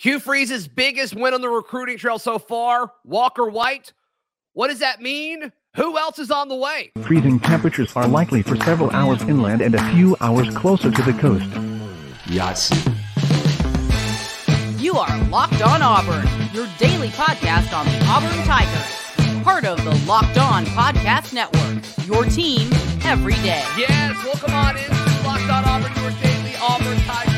Hugh Freeze's biggest win on the recruiting trail so far, Walker White. What does that mean? Who else is on the way? Freezing temperatures are likely for several hours inland and a few hours closer to the coast. Yes. You are Locked On Auburn, your daily podcast on the Auburn Tigers. Part of the Locked On Podcast Network, your team every day. Yes, welcome on in to Locked On Auburn, your daily Auburn Tigers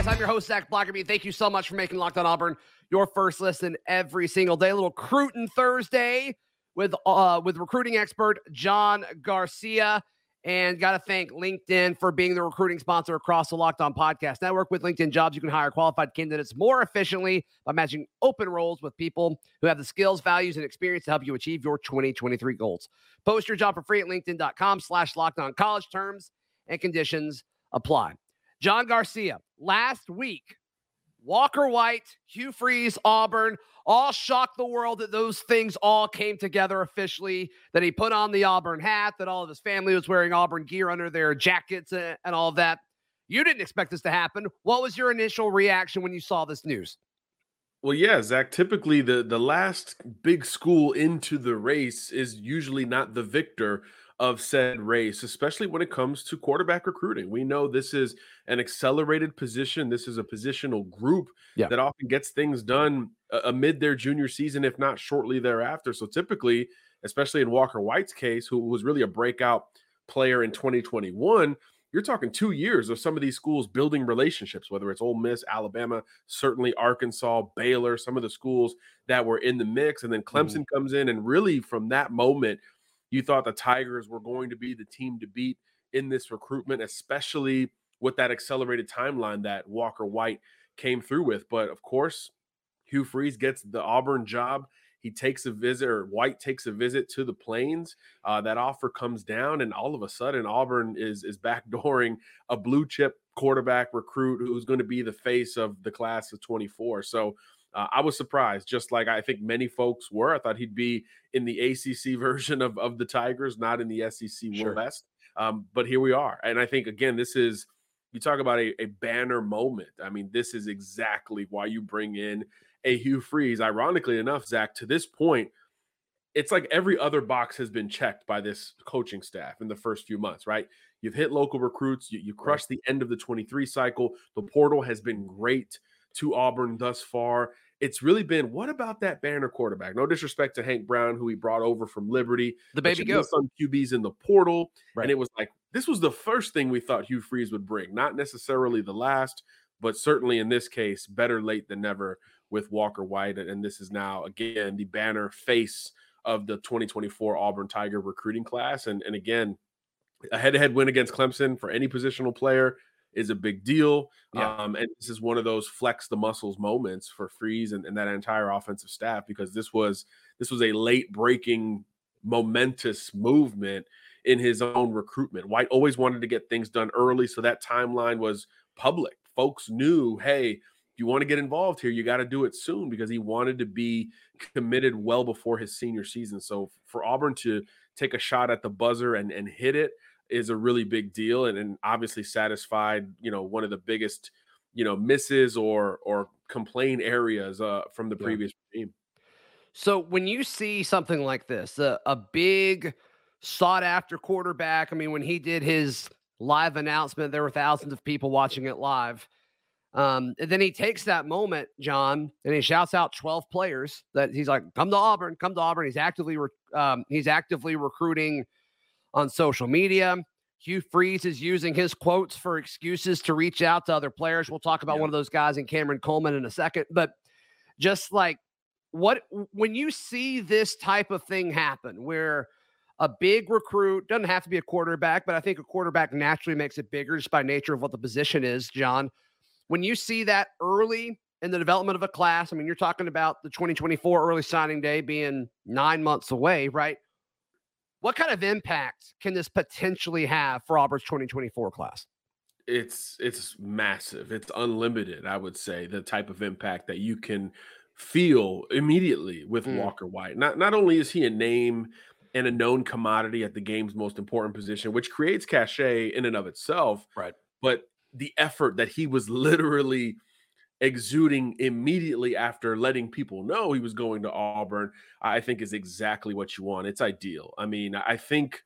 podcast. I'm your host, Zach Blackerby. Thank you so much for making Locked On Auburn your first listen every single day. A little Cruton Thursday with uh with recruiting expert John Garcia. And got to thank LinkedIn for being the recruiting sponsor across the Locked On Podcast Network. With LinkedIn Jobs, you can hire qualified candidates more efficiently by matching open roles with people who have the skills, values, and experience to help you achieve your 2023 goals. Post your job for free at linkedin.com slash locked on college terms and conditions apply. John Garcia, last week, Walker White, Hugh Freeze, Auburn, all shocked the world that those things all came together officially. That he put on the Auburn hat, that all of his family was wearing Auburn gear under their jackets and, and all that. You didn't expect this to happen. What was your initial reaction when you saw this news? Well, yeah, Zach. Typically, the the last big school into the race is usually not the victor of said race, especially when it comes to quarterback recruiting. We know this is an accelerated position. This is a positional group yeah. that often gets things done amid their junior season, if not shortly thereafter. So typically, especially in Walker White's case, who was really a breakout player in 2021, you're talking two years of some of these schools building relationships, whether it's Ole Miss, Alabama, certainly Arkansas, Baylor, some of the schools that were in the mix. And then Clemson mm-hmm. comes in, and really from that moment, you thought the Tigers were going to be the team to beat in this recruitment, especially with that accelerated timeline that Walker White came through with. But of course, Hugh Freeze gets the Auburn job. He takes a visit, or White takes a visit to the Plains. Uh, that offer comes down, and all of a sudden, Auburn is is backdooring a blue chip quarterback recruit who's going to be the face of the class of 24. So uh, I was surprised, just like I think many folks were. I thought he'd be in the ACC version of, of the Tigers, not in the SEC sure. West. Um, but here we are. And I think, again, this is, you talk about a, a banner moment. I mean, this is exactly why you bring in a Hugh Freeze. Ironically enough, Zach, to this point, it's like every other box has been checked by this coaching staff in the first few months, right? You've hit local recruits, you, you crushed the end of the 23 cycle. The portal has been great to Auburn thus far. It's really been what about that banner quarterback? No disrespect to Hank Brown, who he brought over from Liberty. The baby goat. Some QBs in the portal. Right. And it was like, this was the first thing we thought Hugh Freeze would bring. Not necessarily the last, but certainly in this case, better late than never with Walker White. And this is now, again, the banner face of the 2024 Auburn Tiger recruiting class. And, and again, a head to head win against Clemson for any positional player is a big deal. Yeah. Um, and this is one of those flex the muscles moments for Freeze and, and that entire offensive staff because this was this was a late breaking momentous movement in his own recruitment. White always wanted to get things done early, so that timeline was public. Folks knew, hey, if you want to get involved here, you got to do it soon because he wanted to be committed well before his senior season. So for Auburn to take a shot at the buzzer and, and hit it, is a really big deal and, and obviously satisfied you know one of the biggest you know misses or or complain areas uh, from the previous yeah. regime. So when you see something like this, a, a big sought after quarterback, I mean, when he did his live announcement, there were thousands of people watching it live. Um, and then he takes that moment, John, and he shouts out 12 players that he's like, come to Auburn, come to Auburn. He's actively, re- um, he's actively recruiting on social media. Hugh Freeze is using his quotes for excuses to reach out to other players. We'll talk about yeah. one of those guys in Cameron Coleman in a second. But just like what when you see this type of thing happen where a big recruit doesn't have to be a quarterback, but I think a quarterback naturally makes it bigger just by nature of what the position is, John. When you see that early in the development of a class, I mean, you're talking about the 2024 early signing day being nine months away, right? What kind of impact can this potentially have for Auburn's 2024 class? It's it's massive. It's unlimited, I would say, the type of impact that you can feel immediately with mm. Walker White. Not not only is he a name and a known commodity at the game's most important position, which creates cachet in and of itself, right? But the effort that he was literally exuding immediately after letting people know he was going to Auburn, I think is exactly what you want. It's ideal. I mean, I think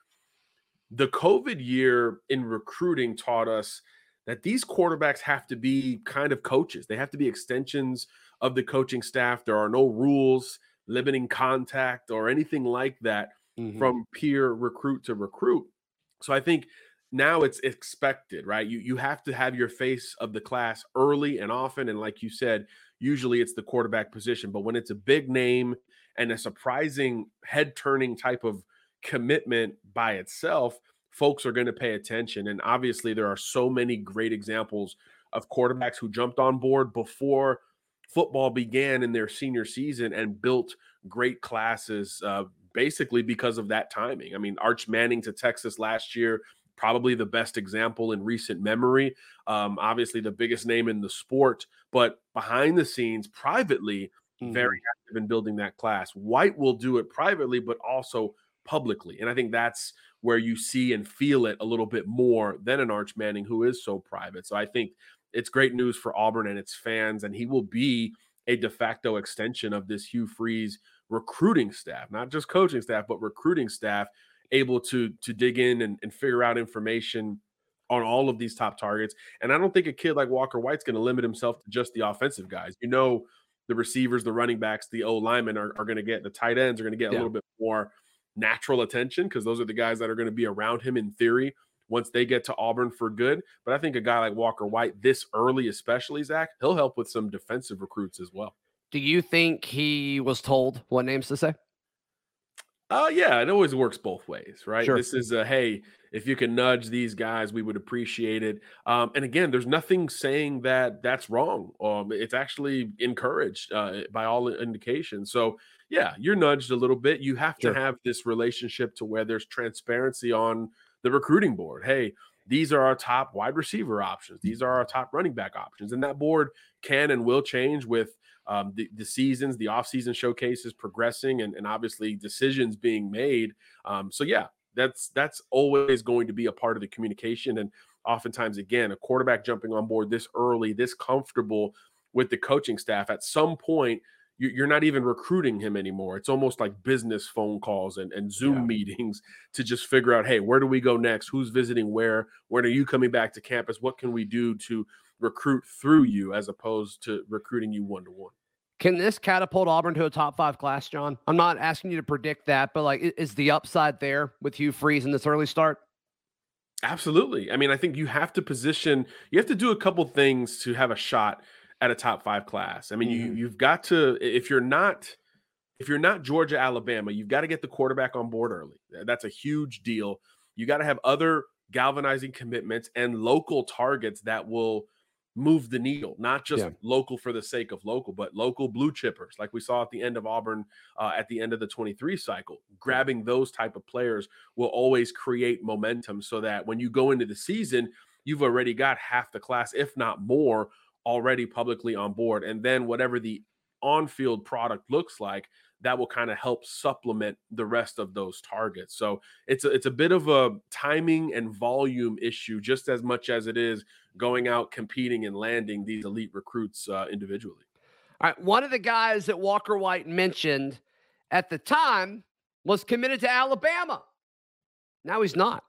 the COVID year in recruiting taught us that these quarterbacks have to be kind of coaches. They have to be extensions of the coaching staff. There are no rules limiting contact or anything like that mm-hmm. from peer recruit to recruit. So I think now it's expected, right? You you have to have your face of the class early and often and like you said, usually it's the quarterback position, but when it's a big name and a surprising head-turning type of commitment by itself, folks are going to pay attention and obviously there are so many great examples of quarterbacks who jumped on board before football began in their senior season and built great classes uh, basically because of that timing. I mean, Arch Manning to Texas last year probably the best example in recent memory. Um, obviously, the biggest name in the sport, but behind the scenes, privately, mm-hmm. very active in building that class. White will do it privately, but also publicly. And I think that's where you see and feel it a little bit more than an Arch Manning who is so private. So I think it's great news for Auburn and its fans, and he will be a de facto extension of this Hugh Freeze recruiting staff, not just coaching staff, but recruiting staff able to to dig in and, and figure out information on all of these top targets. And I don't think a kid like Walker White's going to limit himself to just the offensive guys. You know, the receivers, the running backs, the O linemen are, are going to get the tight ends are going to get yeah. a little bit more natural attention because those are the guys that are going to be around him in theory once they get to Auburn for good. But I think a guy like Walker White, this early, especially Zach, he'll help with some defensive recruits as well. Do you think he was told what names to say? Uh, yeah, it always works both ways, right? Sure. This is a hey, if you can nudge these guys, we would appreciate it. Um, and again, there's nothing saying that that's wrong. Um, it's actually encouraged uh, by all indications. So, yeah, you're nudged a little bit. You have to sure. have this relationship to where there's transparency on the recruiting board. Hey, these are our top wide receiver options. These are our top running back options. And that board can and will change with um, the, the seasons, the offseason showcases progressing, and, and obviously decisions being made. Um, so yeah, that's that's always going to be a part of the communication. And oftentimes, again, a quarterback jumping on board this early, this comfortable with the coaching staff, at some point you're not even recruiting him anymore. It's almost like business phone calls and, and Zoom yeah. meetings to just figure out, hey, where do we go next? Who's visiting where? When are you coming back to campus? What can we do to recruit through you as opposed to recruiting you one to one. Can this catapult Auburn to a top five class, John? I'm not asking you to predict that, but like, is the upside there with Hugh Freeze in this early start? Absolutely. I mean, I think you have to position, you have to do a couple things to have a shot at a top five class. I mean, mm-hmm. you you've got to if you're not if you're not Georgia, Alabama, you've got to get the quarterback on board early. That's a huge deal. You got to have other galvanizing commitments and local targets that will move the needle, not just yeah. local for the sake of local, but local blue chippers, like we saw at the end of Auburn uh, at the end of the 23 cycle. Grabbing those type of players will always create momentum so that when you go into the season, you've already got half the class, if not more, already publicly on board. And then whatever the on field product looks like, that will kind of help supplement the rest of those targets. So it's a, it's a bit of a timing and volume issue, just as much as it is going out competing and landing these elite recruits uh, individually. All right, one of the guys that Walker White mentioned at the time was committed to Alabama. Now he's not.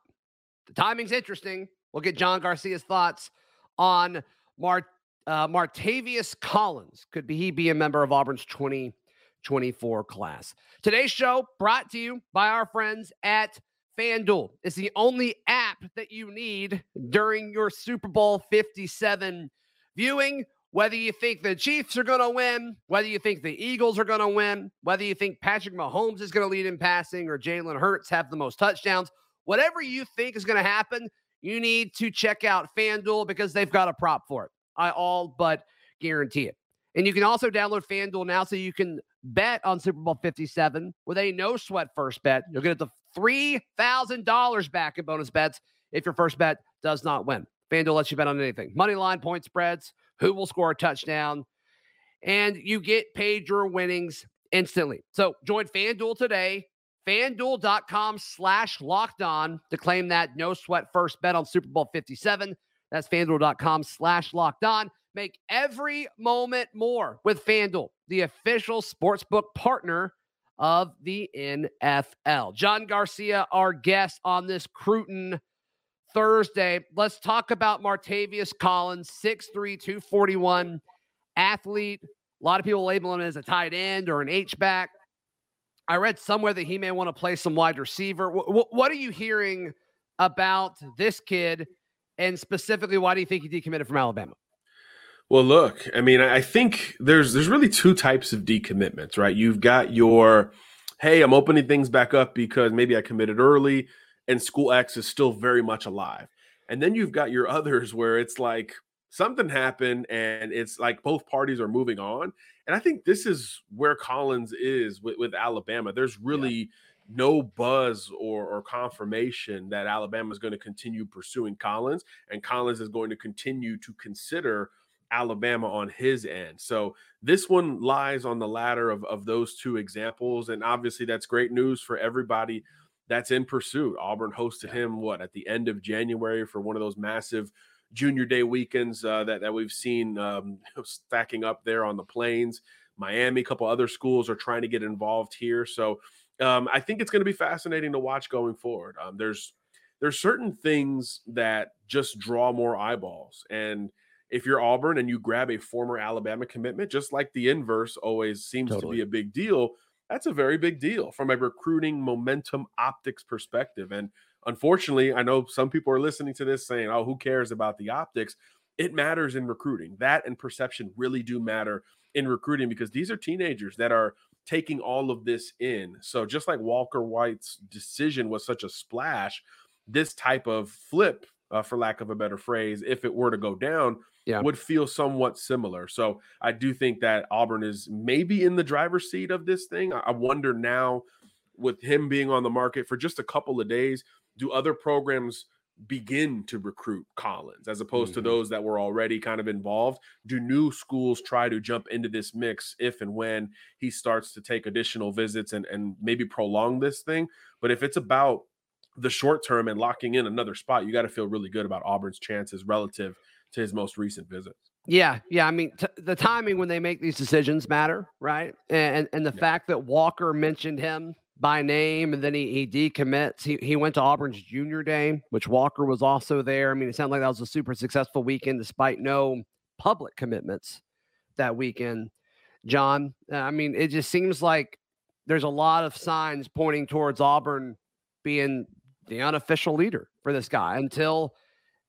The timing's interesting. We'll get John Garcia's thoughts on Mart uh, Martavius Collins. Could be he be a member of Auburn's 2024 class. Today's show brought to you by our friends at FanDuel. is the only app that you need during your Super Bowl 57 viewing. Whether you think the Chiefs are going to win, whether you think the Eagles are going to win, whether you think Patrick Mahomes is going to lead in passing or Jalen Hurts have the most touchdowns, whatever you think is going to happen, you need to check out FanDuel because they've got a prop for it. I all but guarantee it. And you can also download FanDuel now so you can bet on Super Bowl 57 with a no sweat first bet. You'll get the $3,000 back in bonus bets if your first bet does not win. FanDuel lets you bet on anything money line, point spreads, who will score a touchdown, and you get paid your winnings instantly. So join FanDuel today. FanDuel.com slash locked on to claim that no sweat first bet on Super Bowl 57. That's FanDuel.com slash locked on. Make every moment more with FanDuel, the official sportsbook partner of the NFL. John Garcia, our guest on this Cruton Thursday. Let's talk about Martavius Collins, 6'3, 241 athlete. A lot of people label him as a tight end or an H-back. I read somewhere that he may want to play some wide receiver. W- what are you hearing about this kid? And specifically, why do you think he decommitted from Alabama? Well, look, I mean, I think there's there's really two types of decommitments, right? You've got your, hey, I'm opening things back up because maybe I committed early, and school X is still very much alive. And then you've got your others where it's like something happened and it's like both parties are moving on. And I think this is where Collins is with, with Alabama. There's really yeah. no buzz or, or confirmation that Alabama is going to continue pursuing Collins, and Collins is going to continue to consider Alabama on his end. So this one lies on the ladder of, of those two examples. And obviously, that's great news for everybody that's in pursuit. Auburn hosted him, what, at the end of January for one of those massive junior day weekends uh, that, that we've seen um, stacking up there on the plains. Miami, a couple other schools are trying to get involved here. So um, I think it's going to be fascinating to watch going forward. Um, there's there's certain things that just draw more eyeballs and – if you're Auburn and you grab a former Alabama commitment, just like the inverse always seems totally. to be a big deal, that's a very big deal from a recruiting momentum optics perspective. And unfortunately, I know some people are listening to this saying, oh, who cares about the optics? It matters in recruiting. That and perception really do matter in recruiting because these are teenagers that are taking all of this in. So just like Walker White's decision was such a splash, this type of flip, uh, for lack of a better phrase, if it were to go down, yeah. would feel somewhat similar. So I do think that Auburn is maybe in the driver's seat of this thing. I wonder now, with him being on the market for just a couple of days, do other programs begin to recruit Collins as opposed mm-hmm. to those that were already kind of involved? Do new schools try to jump into this mix if and when he starts to take additional visits and, and maybe prolong this thing? But if it's about the short term and locking in another spot, you got to feel really good about Auburn's chances relative to his most recent visits. Yeah, yeah. I mean, t- the timing when they make these decisions matter, right? And and the yeah. fact that Walker mentioned him by name and then he, he decommits. He, he went to Auburn's junior day, which Walker was also there. I mean, it sounded like that was a super successful weekend despite no public commitments that weekend. John, uh, I mean, it just seems like there's a lot of signs pointing towards Auburn being the unofficial leader for this guy until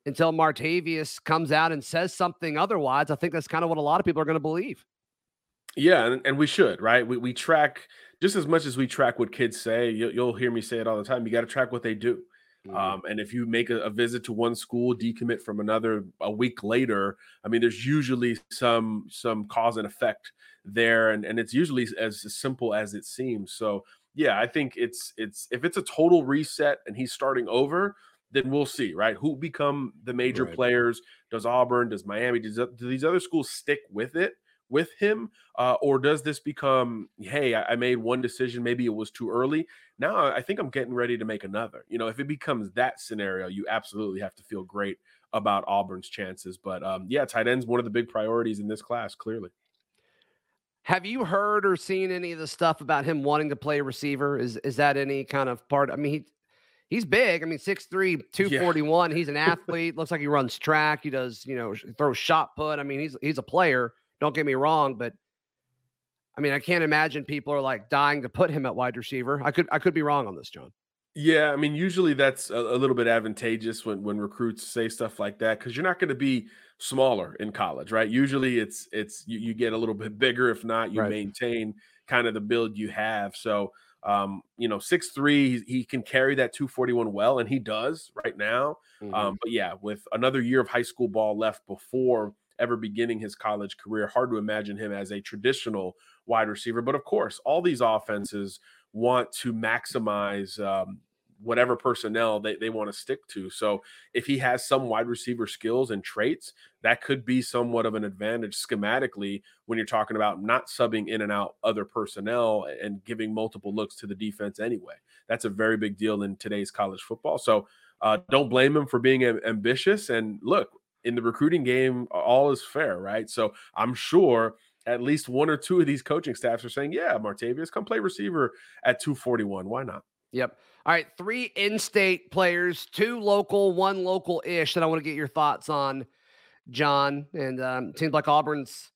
until Martavius comes out and says something otherwise. I think that's kind of what a lot of people are going to believe. Yeah, and, and we should, right? We, we track just as much as we track what kids say. You, will hear me say it all the time. You got to track what they do. Mm-hmm. Um, and if you make a, a, visit to one school, decommit from another a week later, I mean, there's usually some some cause and effect there, and and it's usually as simple as it seems. So yeah, I think it's it's if it's a total reset and he's starting over, then we'll see, right? Who become the major right. players? Does Auburn, does Miami, does do these other schools stick with it with him, uh, or does this become, hey, I, I, made one decision, maybe it was too early. Now I think I'm getting ready to make another. You know, if it becomes that scenario, you absolutely have to feel great about Auburn's chances. But um, yeah, tight ends one of the big priorities in this class, clearly. Have you heard or seen any of the stuff about him wanting to play receiver? Is is that any kind of part? I mean, he he's big. I mean, 6'3, 241. Yeah. He's an athlete. Looks like he runs track. He does, you know, throws shot put. I mean, he's he's a player. Don't get me wrong, but I mean, I can't imagine people are like dying to put him at wide receiver. I could I could be wrong on this, John. Yeah, I mean, usually that's a, a little bit advantageous when when recruits say stuff like that because you're not going to be smaller in college, right? Usually, it's it's you, you, get a little bit bigger. If not, you right. maintain kind of the build you have. So um, you know, six three, he can carry that 241 well, and he does right now. Mm-hmm. Um, but yeah, with another year of high school ball left before ever beginning his college career, hard to imagine him as a traditional wide receiver. But of course, all these offenses want to maximize um, whatever personnel they, they want to stick to. So if he has some wide receiver skills and traits, that could be somewhat of an advantage schematically when you're talking about not subbing in and out other personnel and giving multiple looks to the defense anyway. That's a very big deal in today's college football. So uh, don't blame him for being ambitious. And look, in the recruiting game, all is fair, right? So I'm sure at least one or two of these coaching staffs are saying, yeah, Martavius, come play receiver at 241. Why not? Yep. All right. Three in state players, two local, one local ish that I want to get your thoughts on, John. And um, seems like Auburn's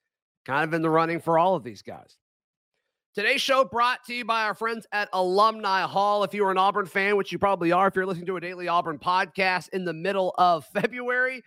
kind of in the running for all of these guys. Today's show brought to you by our friends at Alumni Hall. If you are an Auburn fan, which you probably are, if you're listening to a daily Auburn podcast in the middle of February,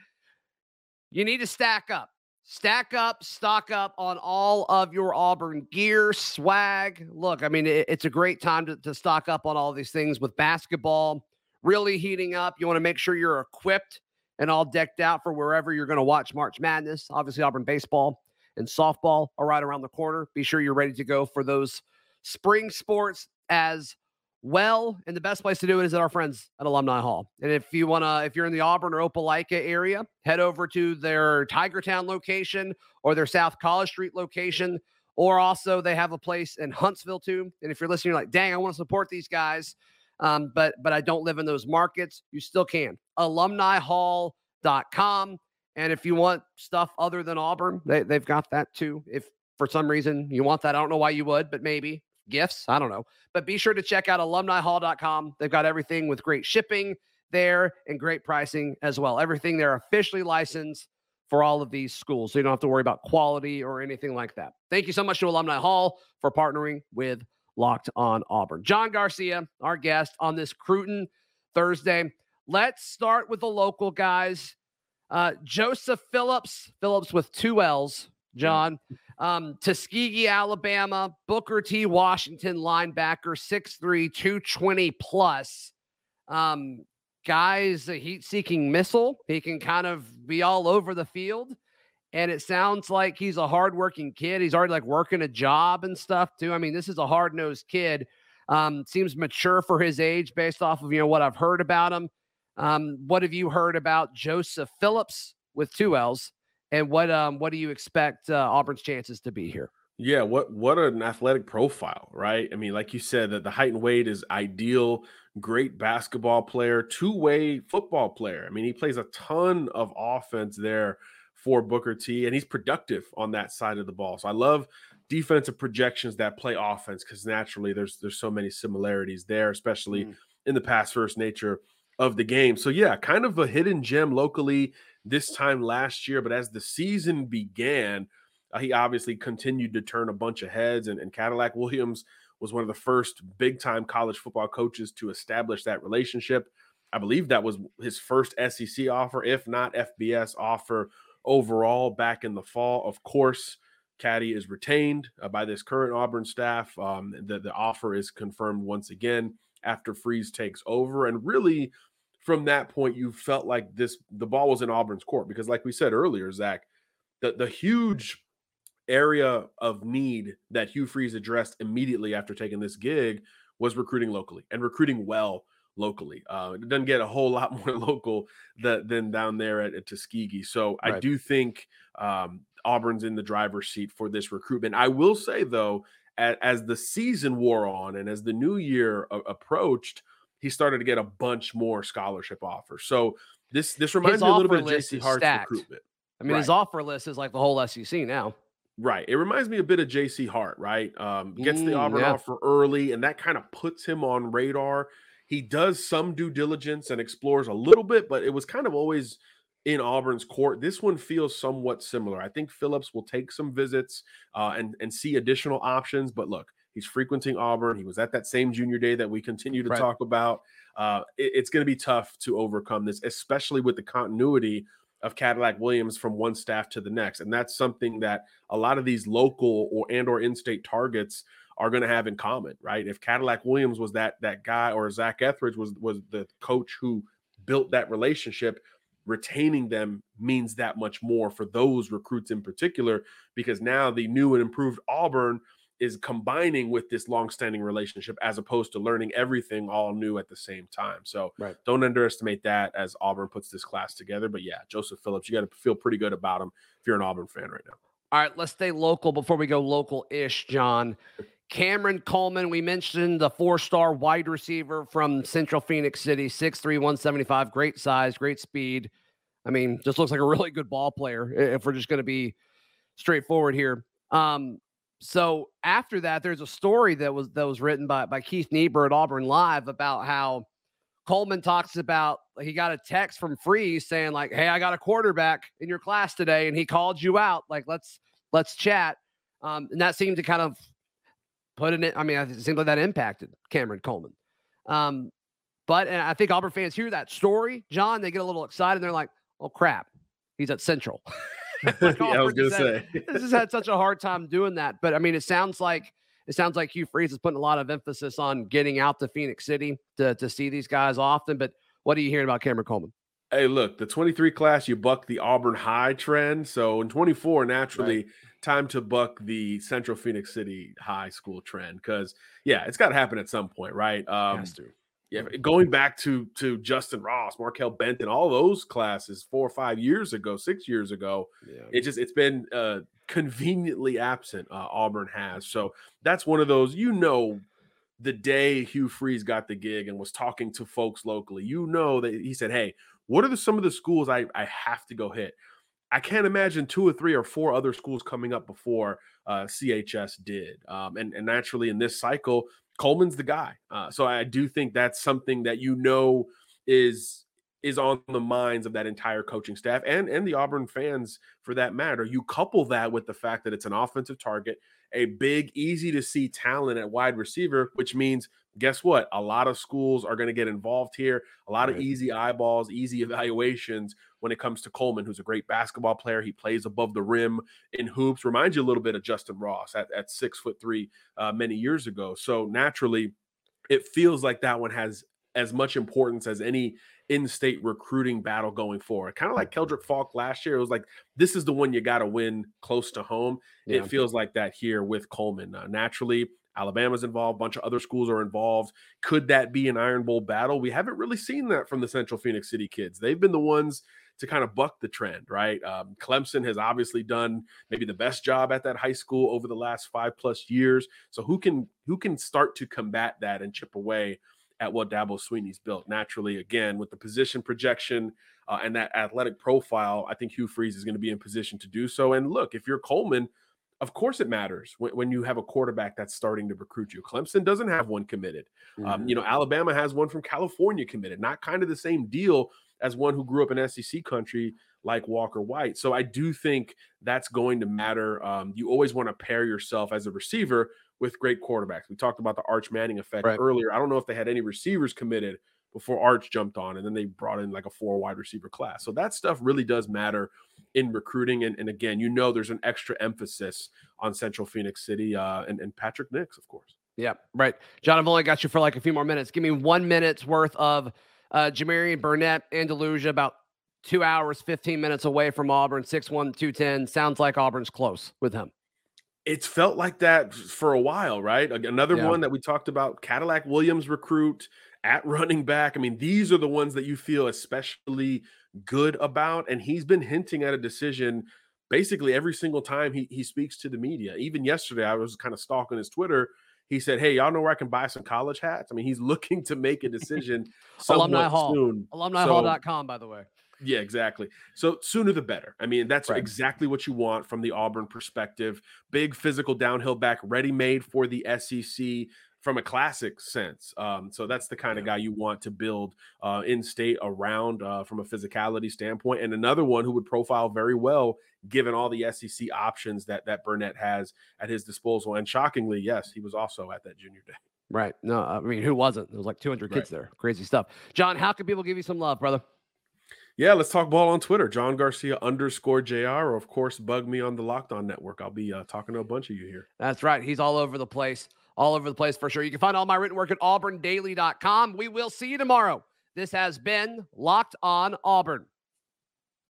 you need to stack up. Stack up, stock up on all of your Auburn gear, swag. Look, I mean, it, it's a great time to, to stock up on all these things with basketball really heating up. You want to make sure you're equipped and all decked out for wherever you're going to watch March Madness. Obviously, Auburn baseball and softball are right around the corner. Be sure you're ready to go for those spring sports as well. And the best place to do it is at our friends at Alumni Hall. And if you want to, if you're in the Auburn or Opelika area, head over to their Tigertown location or their South College Street location. Or also, they have a place in Huntsville too. And if you're listening, you're like, dang, I want to support these guys, um, but but I don't live in those markets. You still can. AlumniHall.com. And if you want stuff other than Auburn, they, they've got that too. If for some reason you want that, I don't know why you would, but maybe gifts, I don't know. But be sure to check out alumnihall.com. They've got everything with great shipping there and great pricing as well. Everything they're officially licensed for all of these schools. So you don't have to worry about quality or anything like that. Thank you so much to Alumni Hall for partnering with Locked on Auburn. John Garcia, our guest on this Cruton Thursday. Let's start with the local guys. Uh, Joseph Phillips, Phillips with two L's, John. Um, Tuskegee, Alabama, Booker T. Washington linebacker, 6'3, 220 plus. Um, guy's a heat seeking missile. He can kind of be all over the field. And it sounds like he's a hardworking kid. He's already like working a job and stuff too. I mean, this is a hard nosed kid. Um, seems mature for his age based off of you know what I've heard about him. Um, what have you heard about Joseph Phillips with two L's? And what um, what do you expect uh, Auburn's chances to be here? Yeah, what what an athletic profile, right? I mean, like you said, that the height and weight is ideal. Great basketball player, two way football player. I mean, he plays a ton of offense there for Booker T, and he's productive on that side of the ball. So I love defensive projections that play offense because naturally there's there's so many similarities there, especially mm. in the pass first nature of the game. So yeah, kind of a hidden gem locally this time last year, but as the season began, uh, he obviously continued to turn a bunch of heads, and, and Cadillac Williams was one of the first big time college football coaches to establish that relationship. I believe that was his first SEC offer, if not FBS offer overall back in the fall. Of course, Caddy is retained uh, by this current Auburn staff. Um, the, the offer is confirmed once again after Freeze takes over. And really, from that point, you felt like this the ball was in Auburn's court because, like we said earlier, Zach, the, the huge area of need that Hugh Freeze addressed immediately after taking this gig was recruiting locally and recruiting well locally. Uh, it doesn't get a whole lot more local that, than down there at, at Tuskegee. So right. I do think um, Auburn's in the driver's seat for this recruitment. I will say, though, as, as the season wore on and as the new year a- approached, he started to get a bunch more scholarship offers. So this this reminds his me a little bit of JC Hart's stacked. recruitment. I mean, right. his offer list is like the whole SEC now. Right. It reminds me a bit of JC Hart, right? Um, gets the Auburn yeah. offer early, and that kind of puts him on radar. He does some due diligence and explores a little bit, but it was kind of always in Auburn's court. This one feels somewhat similar. I think Phillips will take some visits uh, and and see additional options. But look, he's frequenting Auburn. He was at that same junior day that we continue to right. talk about. Uh, it, it's going to be tough to overcome this, especially with the continuity of Cadillac Williams from one staff to the next, and that's something that a lot of these local or and or in-state targets are going to have in common, right? If Cadillac Williams was that that guy, or Zac Etheridge was was the coach who built that relationship, retaining them means that much more for those recruits in particular, because now the new and improved Auburn is combining with this long-standing relationship as opposed to learning everything all new at the same time. So right. don't underestimate that as Auburn puts this class together. But yeah, Joseph Phillips, you got to feel pretty good about him if you're an Auburn fan right now. All right, let's stay local before we go local-ish, John. Cameron Coleman, we mentioned the four-star wide receiver from Central Phenix City, 6'3, 175, great size, great speed. I mean, just looks like a really good ball player if we're just going to be straightforward here. Um, so after that, there's a story that was that was written by by Keith Niebuhr at Auburn Live about how Coleman talks about he got a text from Freeze saying like, "Hey, I got a quarterback in your class today, and he called you out. Like, let's let's chat." Um, and that seemed to kind of put in it. I mean, it seemed like that impacted Cameron Coleman. Um, but and I think Auburn fans hear that story, John, they get a little excited. They're like, "Oh crap, he's at Central." like yeah, I was gonna say this has had such a hard time doing that. But I mean, it sounds like it sounds like Hugh Freeze is putting a lot of emphasis on getting out to Phenix City to to see these guys often. But what are you hearing about Cameron Coleman? Hey, look, the 23 class, you buck the Auburn High trend. So in 24, naturally, right. Time to buck the Central Phenix City High School trend. Because yeah, it's got to happen at some point, right? Um, Has to yeah, going back to to Justin Ross, Markail Benton, all those classes four or five years ago, six years ago, yeah. it just it's been uh, conveniently absent. Uh, Auburn has so that's one of those. You know, the day Hugh Freeze got the gig and was talking to folks locally, you know that he said, "Hey, what are the, some of the schools I I have to go hit?" I can't imagine two or three or four other schools coming up before uh, CHS did, um, and and naturally in this cycle, Coleman's the guy. Uh, so I do think that's something that you know is is on the minds of that entire coaching staff and and the Auburn fans for that matter. You couple that with the fact that it's an offensive target, a big, easy to see talent at wide receiver, which means guess what? A lot of schools are going to get involved here. A lot right. of easy eyeballs, easy evaluations when it comes to Coleman, who's a great basketball player. He plays above the rim in hoops. Reminds you a little bit of Justin Ross at, at six foot three uh, many years ago. So naturally, it feels like that one has as much importance as any in-state recruiting battle going forward. Kind of like Keldrick Faulk last year. It was like this is the one you got to win close to home. Yeah. It feels like that here with Coleman. Uh, naturally, Alabama's involved, a bunch of other schools are involved. Could that be an Iron Bowl battle? We haven't really seen that from the Central Phenix City kids. They've been the ones to kind of buck the trend, right? Um, Clemson has obviously done maybe the best job at that high school over the last five plus years. So who can who can start to combat that and chip away at what Dabo Swinney's built? Naturally, again with the position projection uh, and that athletic profile, I think Hugh Freeze is going to be in position to do so. And look, if you're Coleman of course it matters when, when, you have a quarterback that's starting to recruit you. Clemson doesn't have one committed. Mm-hmm. Um, you know, Alabama has one from California committed. Not kind of the same deal as one who grew up in SEC country like Walker White. So I do think that's going to matter. Um, you always want to pair yourself as a receiver with great quarterbacks. We talked about the Arch Manning effect right. earlier. I don't know if they had any receivers committed before Arch jumped on, and then they brought in like a four wide receiver class. So that stuff really does matter in recruiting. And, and again, you know, there's an extra emphasis on Central Phenix City uh, and, and Patrick Nix, of course. Yeah, right. John, I've only got you for like a few more minutes. Give me one minute's worth of uh, Jamarian Burnett, Andalusia, about two hours, 15 minutes away from Auburn, 6'1, 210. Sounds like Auburn's close with him. It's felt like that for a while, right? Another yeah. one that we talked about, Cadillac Williams recruit at running back. I mean, these are the ones that you feel especially good about. And he's been hinting at a decision basically every single time he, he speaks to the media. Even yesterday, I was kind of stalking his Twitter. He said, Hey, y'all know where I can buy some college hats? I mean, he's looking to make a decision Alumni Hall. soon. AlumniHall.com, so, by the way. Yeah, exactly. So sooner the better. I mean, that's right. exactly what you want from the Auburn perspective. Big physical downhill back, ready made for the SEC from a classic sense. Um, so that's the kind of guy you want to build uh, in state around uh, from a physicality standpoint. And another one who would profile very well given all the SEC options that that Burnett has at his disposal. And shockingly, yes, he was also at that junior day. Right. No, I mean, who wasn't? There was like 200 kids right. there. Crazy stuff. John, how can people give you some love, brother? Yeah, let's talk ball on Twitter. John Garcia underscore JR, or of course, bug me on the Locked On Network. I'll be uh, talking to a bunch of you here. That's right. He's all over the place all over the place for sure. You can find all my written work at auburndaily.com. We will see you tomorrow. This has been Locked on Auburn.